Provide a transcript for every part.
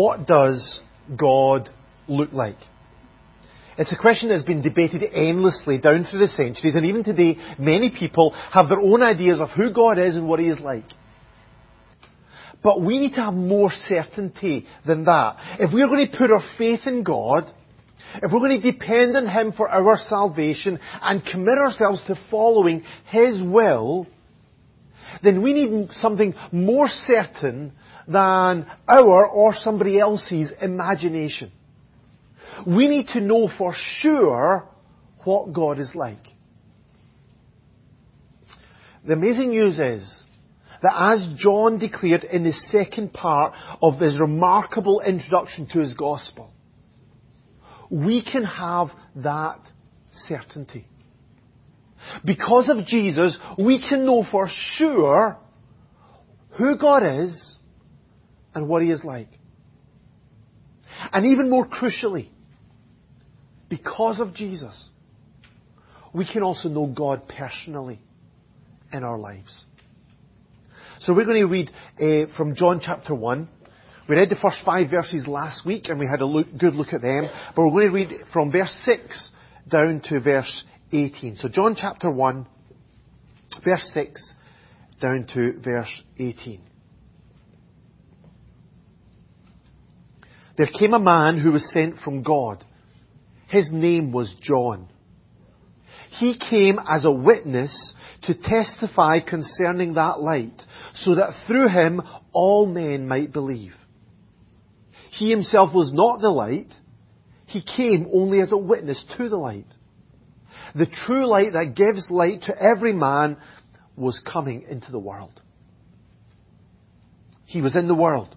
What does God look like? It's a question that has been debated endlessly down through the centuries, and even today, many people have their own ideas of who God is and what He is like. But we need to have more certainty than that. If we're going to put our faith in God, if we're going to depend on Him for our salvation and commit ourselves to following His will, then we need something more certain than our or somebody else's imagination. We need to know for sure what God is like. The amazing news is that as John declared in the second part of his remarkable introduction to his gospel, we can have that certainty. Because of Jesus, we can know for sure who God is and what He is like. And even more crucially, because of Jesus, we can also know God personally in our lives. So we're going to read uh, from John chapter 1. We read the first five verses last week and we had a look, good look at them, but we're going to read from verse 6 down to verse 18. So John chapter 1, verse 6 down to verse 18. There came a man who was sent from God. His name was John. He came as a witness to testify concerning that light, so that through him all men might believe. He himself was not the light. He came only as a witness to the light. The true light that gives light to every man was coming into the world. He was in the world.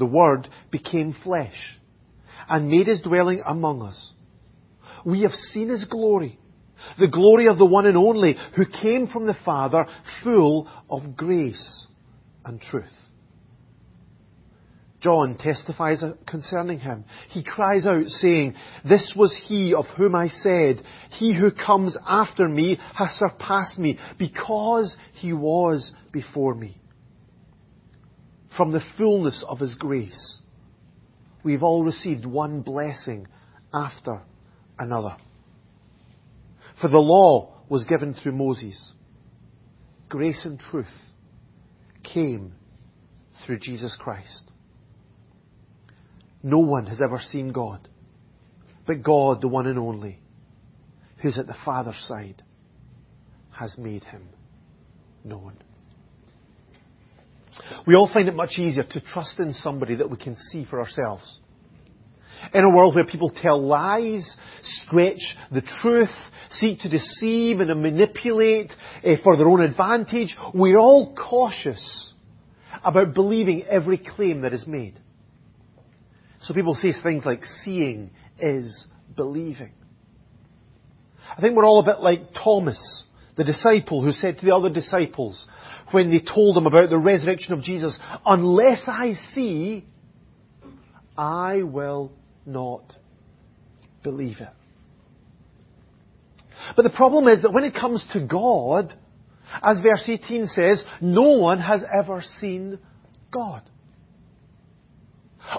The Word became flesh and made his dwelling among us. We have seen his glory, the glory of the one and only who came from the Father, full of grace and truth. John testifies concerning him. He cries out saying, This was he of whom I said, He who comes after me has surpassed me because he was before me. From the fullness of his grace, we've all received one blessing after another. For the law was given through Moses. Grace and truth came through Jesus Christ. No one has ever seen God, but God, the one and only, who's at the Father's side, has made him known. We all find it much easier to trust in somebody that we can see for ourselves. In a world where people tell lies, stretch the truth, seek to deceive and manipulate uh, for their own advantage, we're all cautious about believing every claim that is made. So people say things like seeing is believing. I think we're all a bit like Thomas, the disciple who said to the other disciples when they told him about the resurrection of Jesus, unless I see, I will not believe it. But the problem is that when it comes to God, as verse 18 says, no one has ever seen God.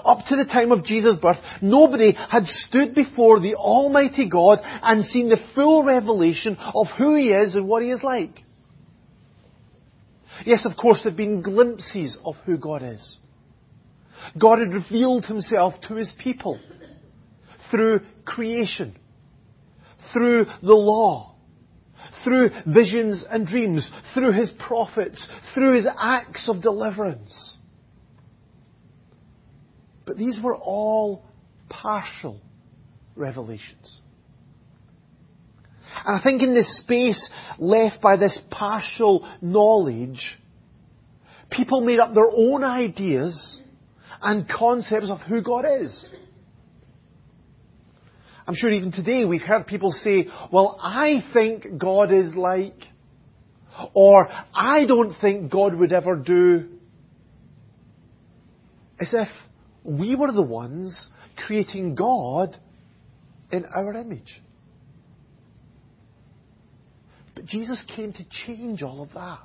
Up to the time of Jesus' birth, nobody had stood before the Almighty God and seen the full revelation of who He is and what He is like. Yes, of course, there have been glimpses of who God is. God had revealed Himself to His people through creation, through the law, through visions and dreams, through His prophets, through His acts of deliverance. But these were all partial revelations. And I think in this space left by this partial knowledge, people made up their own ideas and concepts of who God is. I'm sure even today we've heard people say, well, I think God is like, or I don't think God would ever do, as if we were the ones creating God in our image. But Jesus came to change all of that.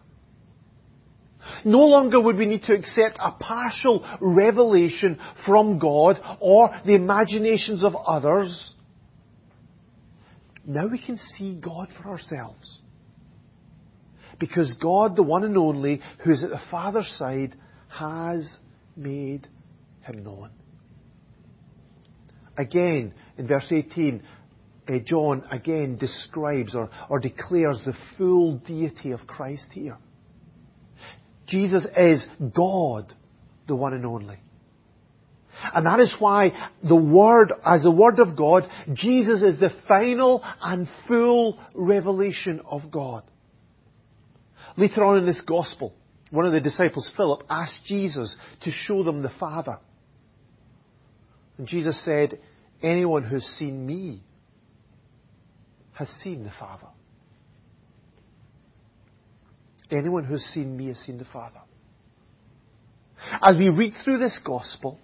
No longer would we need to accept a partial revelation from God or the imaginations of others. Now we can see God for ourselves. Because God, the one and only, who is at the Father's side, has made him known. Again, in verse 18, uh, John again describes or, or declares the full deity of Christ here. Jesus is God, the one and only. And that is why the Word, as the Word of God, Jesus is the final and full revelation of God. Later on in this Gospel, one of the disciples, Philip, asked Jesus to show them the Father. And Jesus said, Anyone who's seen me has seen the Father. Anyone who's seen me has seen the Father. As we read through this gospel,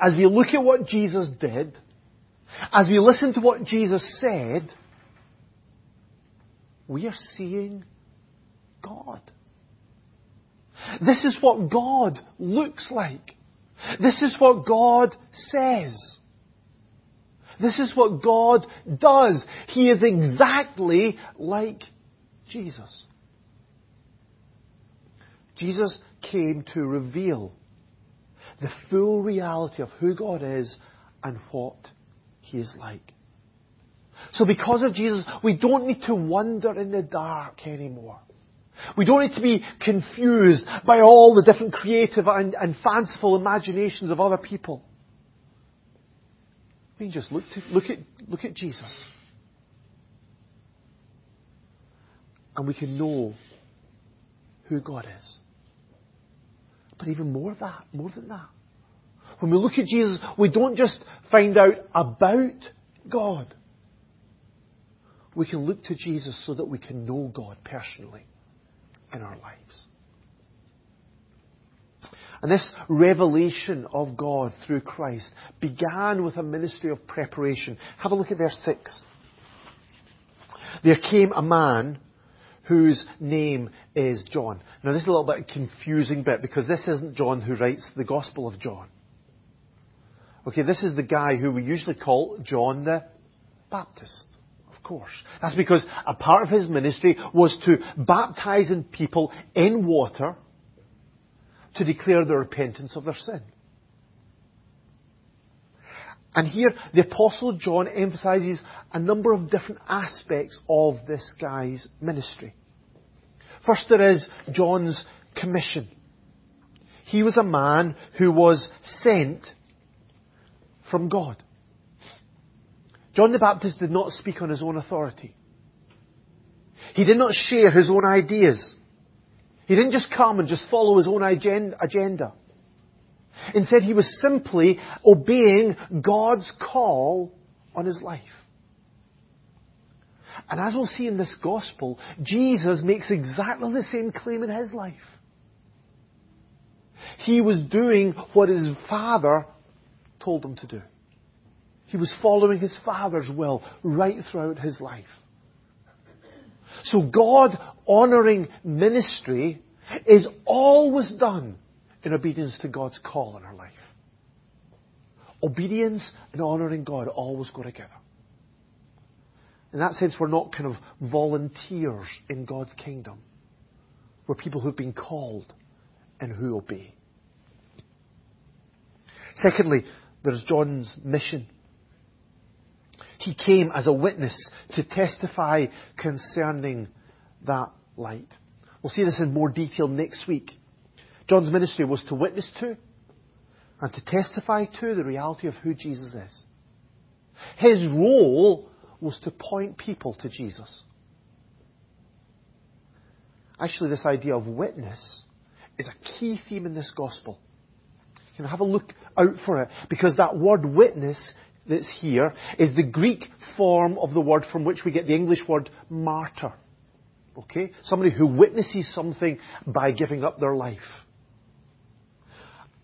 as we look at what Jesus did, as we listen to what Jesus said, we are seeing God. This is what God looks like. This is what God says. This is what God does. He is exactly like Jesus. Jesus came to reveal the full reality of who God is and what He is like. So because of Jesus, we don't need to wander in the dark anymore. We don't need to be confused by all the different creative and, and fanciful imaginations of other people. We can just look, to, look, at, look at Jesus. And we can know who God is. But even more that, more than that. When we look at Jesus, we don't just find out about God. We can look to Jesus so that we can know God personally in our lives. And this revelation of God through Christ began with a ministry of preparation. Have a look at verse 6. There came a man whose name is John. Now this is a little bit confusing bit because this isn't John who writes the Gospel of John. Okay, this is the guy who we usually call John the Baptist. Course. That's because a part of his ministry was to baptize people in water to declare the repentance of their sin. And here, the Apostle John emphasizes a number of different aspects of this guy's ministry. First, there is John's commission. He was a man who was sent from God. John the Baptist did not speak on his own authority. He did not share his own ideas. He didn't just come and just follow his own agenda. Instead, he was simply obeying God's call on his life. And as we'll see in this gospel, Jesus makes exactly the same claim in his life. He was doing what his father told him to do. He was following his father's will right throughout his life. So God honoring ministry is always done in obedience to God's call in our life. Obedience and honoring God always go together. In that sense, we're not kind of volunteers in God's kingdom. We're people who've been called and who obey. Secondly, there's John's mission. He came as a witness to testify concerning that light. We'll see this in more detail next week. John's ministry was to witness to and to testify to the reality of who Jesus is. His role was to point people to Jesus. Actually, this idea of witness is a key theme in this gospel. You know, have a look out for it because that word witness that's here is the Greek form of the word from which we get the English word martyr. Okay? Somebody who witnesses something by giving up their life.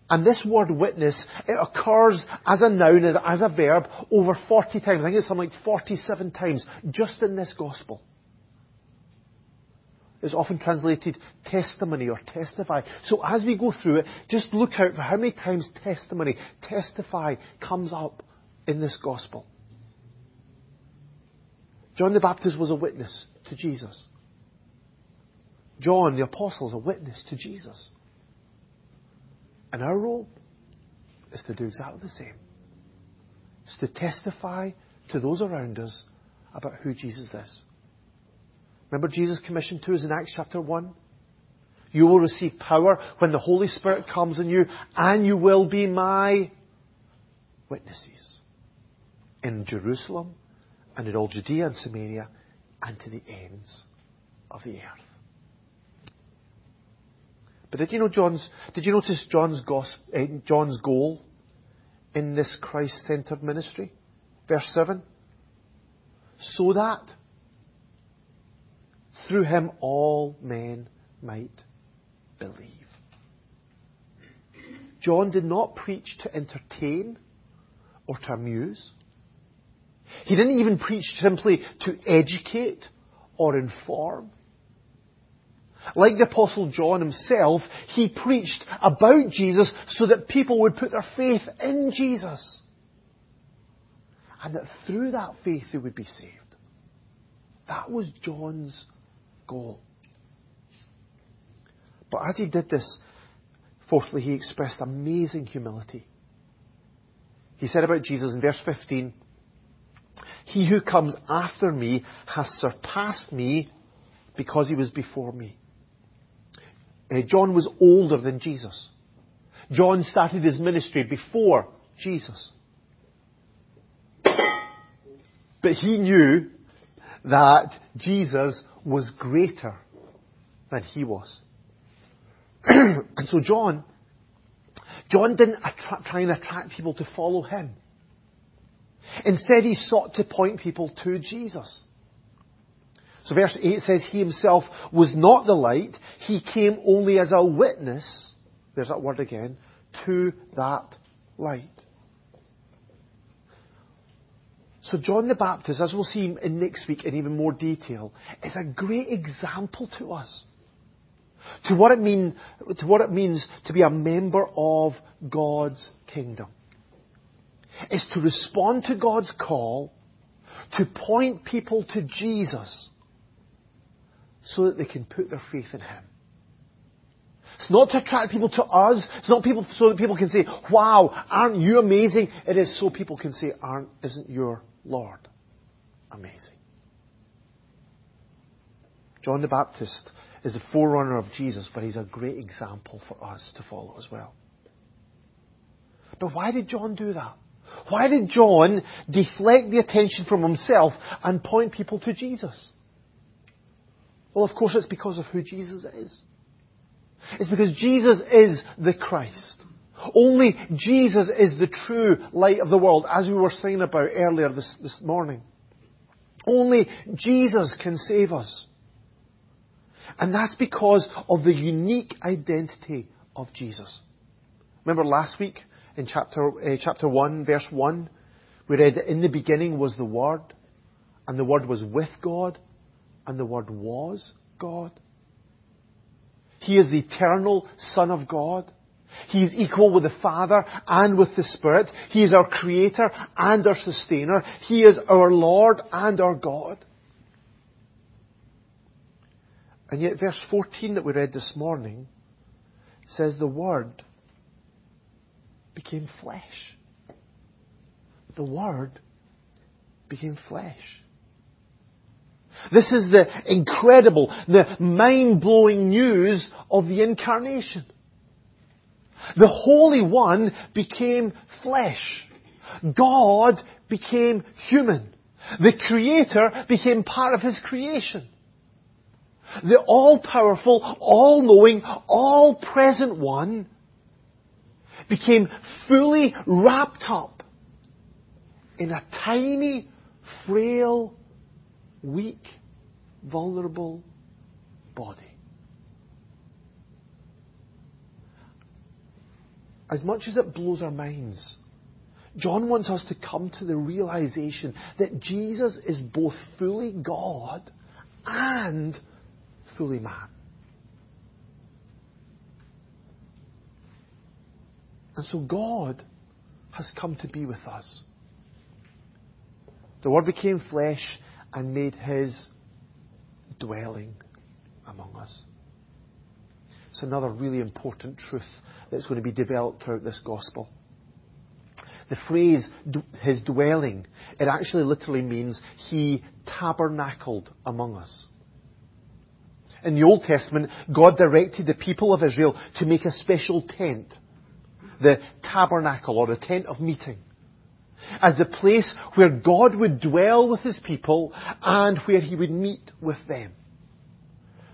And this word witness, it occurs as a noun, as a verb, over 40 times. I think it's something like 47 times, just in this gospel. It's often translated testimony or testify. So as we go through it, just look out for how many times testimony, testify comes up in this gospel. John the Baptist was a witness to Jesus. John the Apostle is a witness to Jesus. And our role is to do exactly the same. It's to testify to those around us about who Jesus is. Remember Jesus' commission to us in Acts chapter 1? You will receive power when the Holy Spirit comes on you, and you will be my witnesses in Jerusalem and in all Judea and Samaria and to the ends of the earth. But did you know John's, did you notice John's, uh, John's goal in this Christ-centered ministry? Verse 7. So that through him all men might believe. John did not preach to entertain or to amuse. He didn't even preach simply to educate or inform. Like the Apostle John himself, he preached about Jesus so that people would put their faith in Jesus. And that through that faith they would be saved. That was John's goal. But as he did this, fourthly, he expressed amazing humility. He said about Jesus in verse 15, He who comes after me has surpassed me because he was before me. Uh, John was older than Jesus. John started his ministry before Jesus. But he knew that Jesus was greater than he was. and so John, John didn't attra- try and attract people to follow him. Instead, he sought to point people to Jesus. So verse 8 says, He himself was not the light, he came only as a witness, there's that word again, to that light. So John the Baptist, as we'll see in next week in even more detail, is a great example to us. To what it, mean, to what it means to be a member of God's kingdom. Is to respond to God's call, to point people to Jesus, so that they can put their faith in Him. It's not to attract people to us. It's not people so that people can say, wow, aren't you amazing? It is so people can say, aren't, isn't your Lord amazing? John the Baptist is the forerunner of Jesus, but he's a great example for us to follow as well. But why did John do that? Why did John deflect the attention from himself and point people to Jesus? Well, of course, it's because of who Jesus is. It's because Jesus is the Christ. Only Jesus is the true light of the world, as we were saying about earlier this, this morning. Only Jesus can save us. And that's because of the unique identity of Jesus. Remember last week in chapter, uh, chapter 1, verse 1, we read that in the beginning was the Word, and the Word was with God, and the Word was God. He is the eternal Son of God. He is equal with the Father and with the Spirit. He is our Creator and our Sustainer. He is our Lord and our God. And yet verse 14 that we read this morning says the Word became flesh. The Word became flesh. This is the incredible, the mind-blowing news of the incarnation. The Holy One became flesh. God became human. The Creator became part of His creation. the all-powerful, all-knowing, all-present one, became fully wrapped up in a tiny, frail, weak, vulnerable body. As much as it blows our minds, John wants us to come to the realization that Jesus is both fully God and fully man. And so God has come to be with us. The Word became flesh and made his dwelling among us. It's another really important truth that's going to be developed throughout this gospel. The phrase, his dwelling, it actually literally means he tabernacled among us. In the Old Testament, God directed the people of Israel to make a special tent, the tabernacle or the tent of meeting, as the place where God would dwell with his people and where he would meet with them.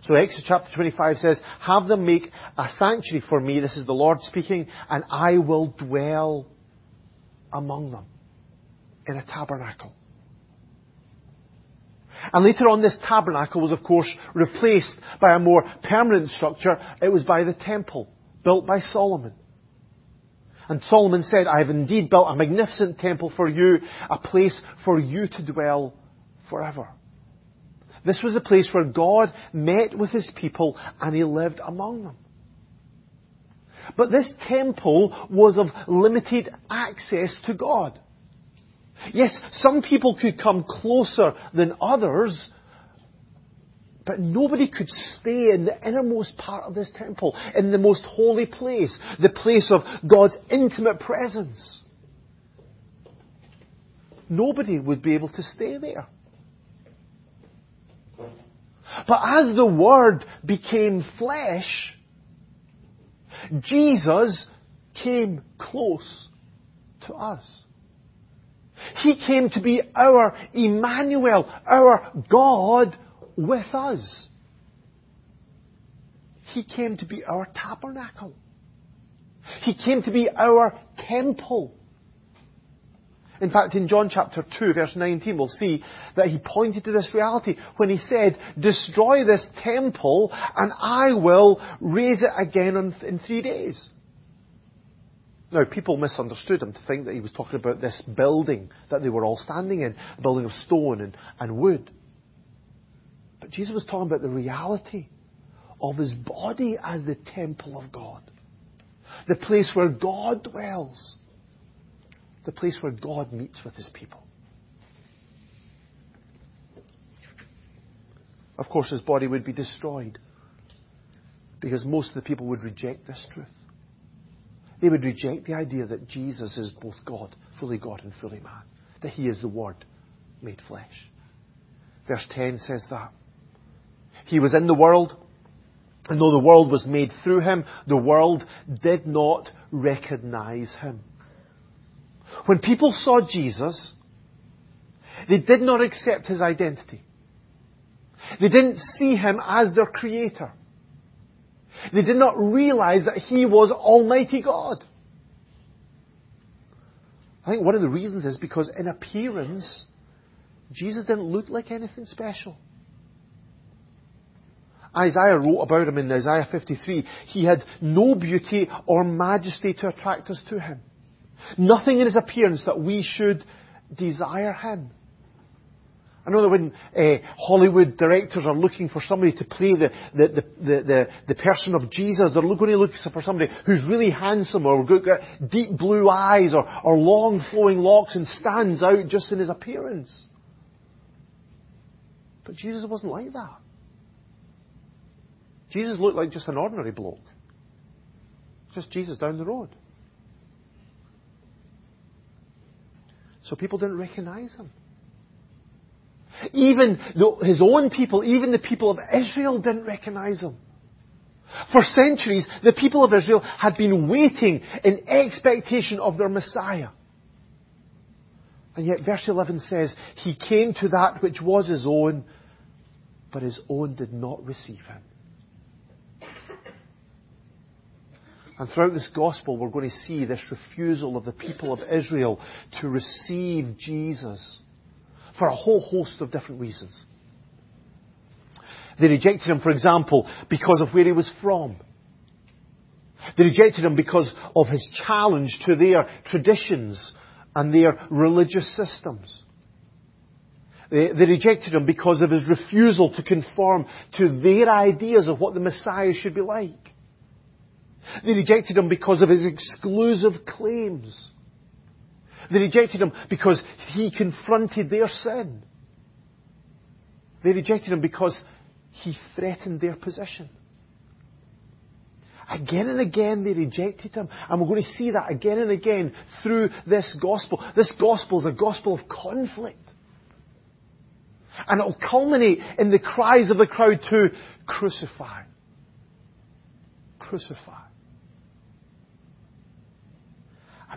So Exodus chapter 25 says, have them make a sanctuary for me, this is the Lord speaking, and I will dwell among them in a tabernacle. And later on this tabernacle was of course replaced by a more permanent structure. It was by the temple, built by Solomon. And Solomon said, I have indeed built a magnificent temple for you, a place for you to dwell forever. This was a place where God met with his people and he lived among them. But this temple was of limited access to God. Yes, some people could come closer than others, but nobody could stay in the innermost part of this temple, in the most holy place, the place of God's intimate presence. Nobody would be able to stay there. But as the Word became flesh, Jesus came close to us. He came to be our Emmanuel, our God with us. He came to be our tabernacle. He came to be our temple. In fact, in John chapter 2, verse 19, we'll see that he pointed to this reality when he said, Destroy this temple and I will raise it again in three days. Now, people misunderstood him to think that he was talking about this building that they were all standing in, a building of stone and, and wood. But Jesus was talking about the reality of his body as the temple of God. The place where God dwells the place where God meets with his people. Of course, his body would be destroyed because most of the people would reject this truth. They would reject the idea that Jesus is both God, fully God and fully man, that he is the Word made flesh. Verse 10 says that. He was in the world, and though the world was made through him, the world did not recognize him. When people saw Jesus, they did not accept his identity. They didn't see him as their creator. They did not realize that he was Almighty God. I think one of the reasons is because in appearance, Jesus didn't look like anything special. Isaiah wrote about him in Isaiah 53. He had no beauty or majesty to attract us to him. Nothing in his appearance that we should desire him. I know that when uh, Hollywood directors are looking for somebody to play the, the, the, the, the person of Jesus, they're going to look for somebody who's really handsome or got deep blue eyes or, or long flowing locks and stands out just in his appearance. But Jesus wasn't like that. Jesus looked like just an ordinary bloke. Just Jesus down the road. So people didn't recognize him. Even his own people, even the people of Israel didn't recognize him. For centuries, the people of Israel had been waiting in expectation of their Messiah. And yet verse 11 says, He came to that which was His own, but his own did not receive him. And throughout this gospel, we're going to see this refusal of the people of Israel to receive Jesus for a whole host of different reasons. They rejected him, for example, because of where he was from. They rejected him because of his challenge to their traditions and their religious systems. They, they, rejected him because of his refusal to conform to their ideas of what the Messiah should be like. They rejected him because of his exclusive claims. They rejected him because he confronted their sin. They rejected him because he threatened their position. Again and again they rejected him. And we're going to see that again and again through this gospel. This gospel is a gospel of conflict. And it'll culminate in the cries of the crowd to crucify. Crucify.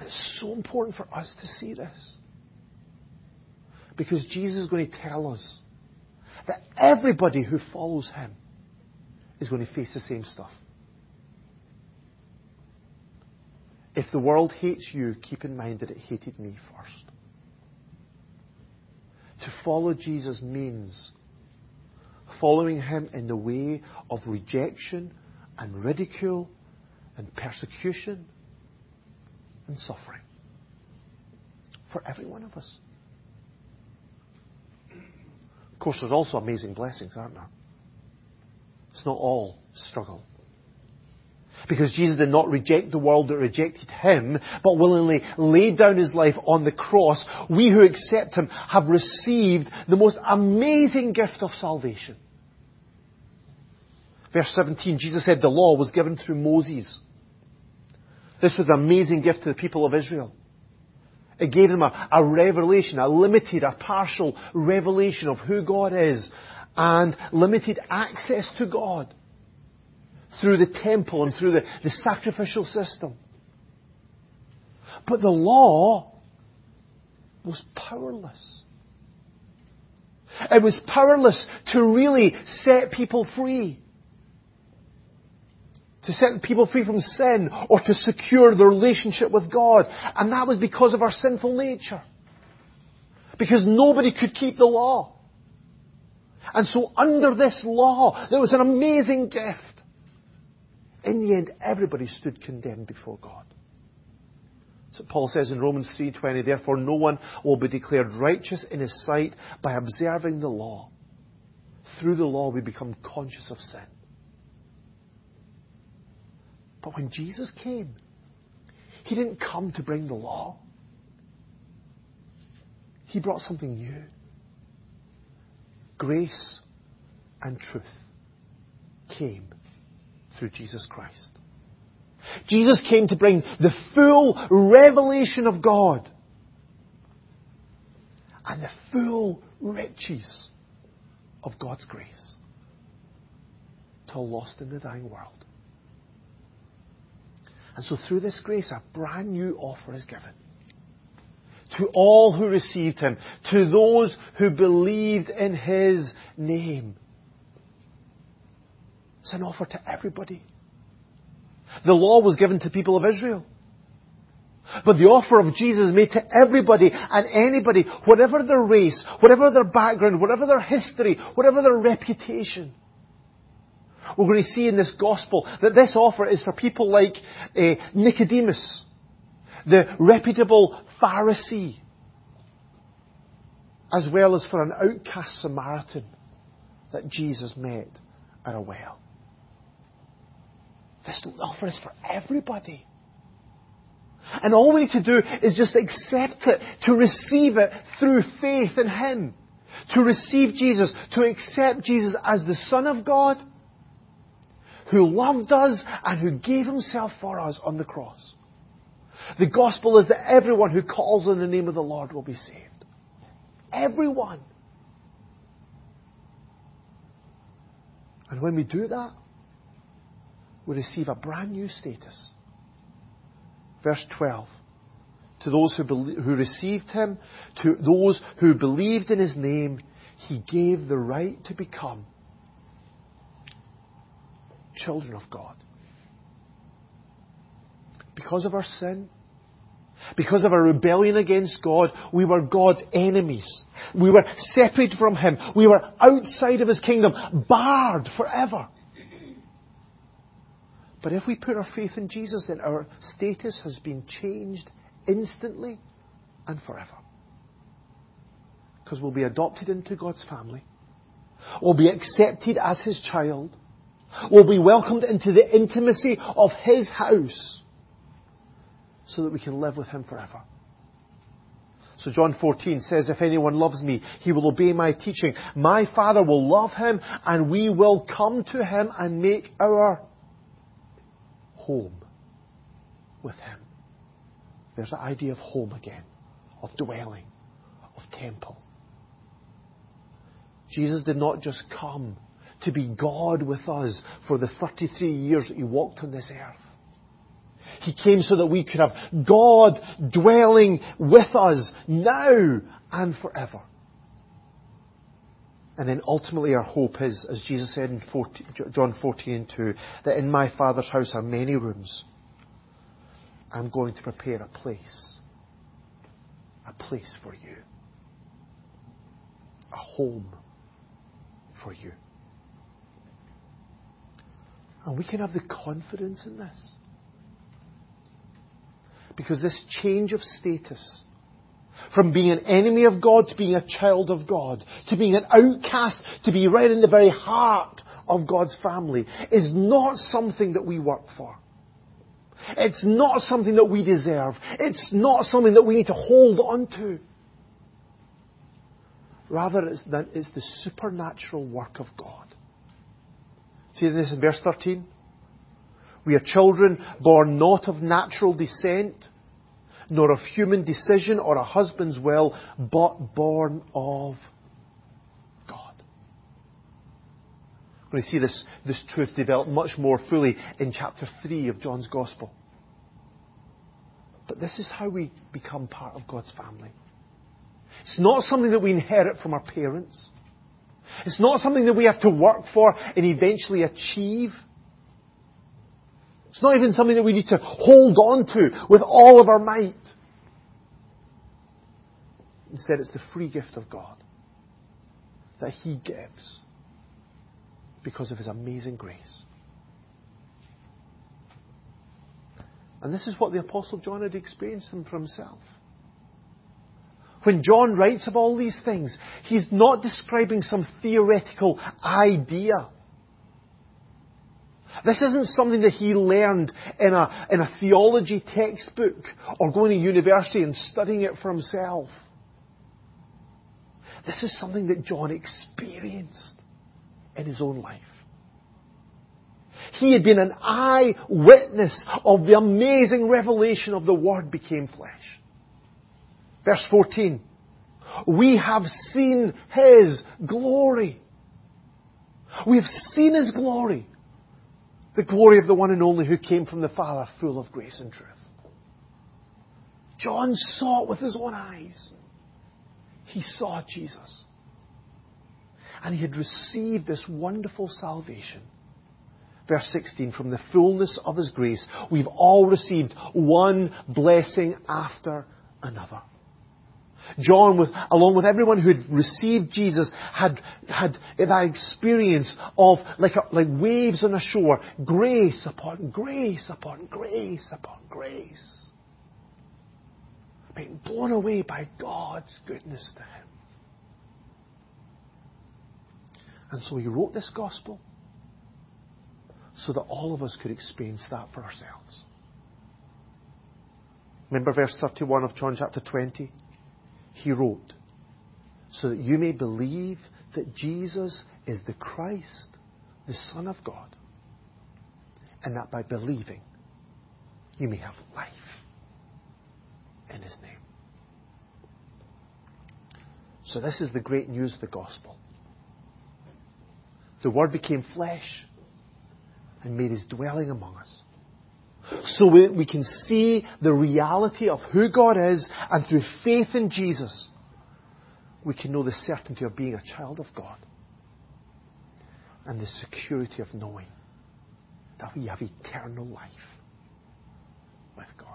It's so important for us to see this. Because Jesus is going to tell us that everybody who follows him is going to face the same stuff. If the world hates you, keep in mind that it hated me first. To follow Jesus means following him in the way of rejection and ridicule and persecution and suffering for every one of us. Of course, there's also amazing blessings, aren't there? It's not all struggle. Because Jesus did not reject the world that rejected him, but willingly laid down his life on the cross. We who accept him have received the most amazing gift of salvation. Verse 17, Jesus said the law was given through Moses. This was an amazing gift to the people of Israel. It gave them a, a revelation, a limited, a partial revelation of who God is and limited access to God through the temple and through the, the sacrificial system. But the law was powerless. It was powerless to really set people free. To set people free from sin or to secure the relationship with God. And that was because of our sinful nature. Because nobody could keep the law. And so under this law, there was an amazing gift. In the end, everybody stood condemned before God. So Paul says in Romans 3:20, therefore no one will be declared righteous in his sight by observing the law. Through the law we become conscious of sin. But when Jesus came, he didn't come to bring the law. He brought something new. Grace and truth came through Jesus Christ. Jesus came to bring the full revelation of God and the full riches of God's grace to a lost and a dying world. And so through this grace, a brand new offer is given. To all who received him, to those who believed in his name. It's an offer to everybody. The law was given to people of Israel. But the offer of Jesus is made to everybody and anybody, whatever their race, whatever their background, whatever their history, whatever their reputation. We're going to see in this gospel that this offer is for people like uh, Nicodemus, the reputable Pharisee, as well as for an outcast Samaritan that Jesus met at a well. This offer is for everybody. And all we need to do is just accept it, to receive it through faith in Him. To receive Jesus, to accept Jesus as the Son of God, who loved us and who gave Himself for us on the cross. The gospel is that everyone who calls on the name of the Lord will be saved. Everyone. And when we do that, we receive a brand new status. Verse 12. To those who, who received him, to those who believed in his name, he gave the right to become children of God. Because of our sin, because of our rebellion against God, we were God's enemies. We were separated from Him. We were outside of His kingdom, barred forever. But if we put our faith in Jesus, then our status has been changed instantly and forever. Because we'll be adopted into God's family. We'll be accepted as His child. We'll be welcomed into the intimacy of His house so that we can live with Him forever. So John 14 says, if anyone loves me, he will obey my teaching. My Father will love him and we will come to him and make our home with him. There's the idea of home again, of dwelling, of temple. Jesus did not just come to be God with us for the 33 years that he walked on this earth. He came so that we could have God dwelling with us now and forever. And then ultimately our hope is, as Jesus said in 14, John 14 and 2, that in my Father's house are many rooms. I'm going to prepare a place. A place for you. A home for you. And we can have the confidence in this. Because this change of status, from being an enemy of God to being a child of God, to being an outcast, to be right in the very heart of God's family, is not something that we work for. It's not something that we deserve. It's not something that we need to hold on to. Rather, it's, it's the supernatural work of God. See this in verse 13? We are children born not of natural descent, nor of human decision or a husband's will, but born of God. We're going to see this, this truth develop much more fully in chapter 3 of John's Gospel. But this is how we become part of God's family. It's not something that we inherit from our parents. It's not something that we have to work for and eventually achieve. It's not even something that we need to hold on to with all of our might. Instead, it's the free gift of God that He gives because of His amazing grace. And this is what the Apostle John had experienced for himself. When John writes of all these things, he's not describing some theoretical idea. This isn't something that he learned in a, in a theology textbook or going to university and studying it for himself. This is something that John experienced in his own life. He had been an eyewitness of the amazing revelation of the Word became flesh. Verse 14. We have seen His glory. We have seen His glory. The glory of the one and only who came from the Father, full of grace and truth. John saw it with his own eyes. He saw Jesus. And he had received this wonderful salvation. Verse 16, from the fullness of his grace, we've all received one blessing after another. John, with, along with everyone who had received Jesus, had, had that experience of, like, a, like waves on a shore, grace upon grace upon grace upon grace. Being blown away by God's goodness to him. And so he wrote this gospel so that all of us could experience that for ourselves. Remember verse 31 of John chapter 20? He wrote, so that you may believe that Jesus is the Christ, the Son of God, and that by believing you may have life in His name. So, this is the great news of the gospel. The Word became flesh and made His dwelling among us so we, we can see the reality of who God is, and through faith in Jesus, we can know the certainty of being a child of God and the security of knowing that we have eternal life with God.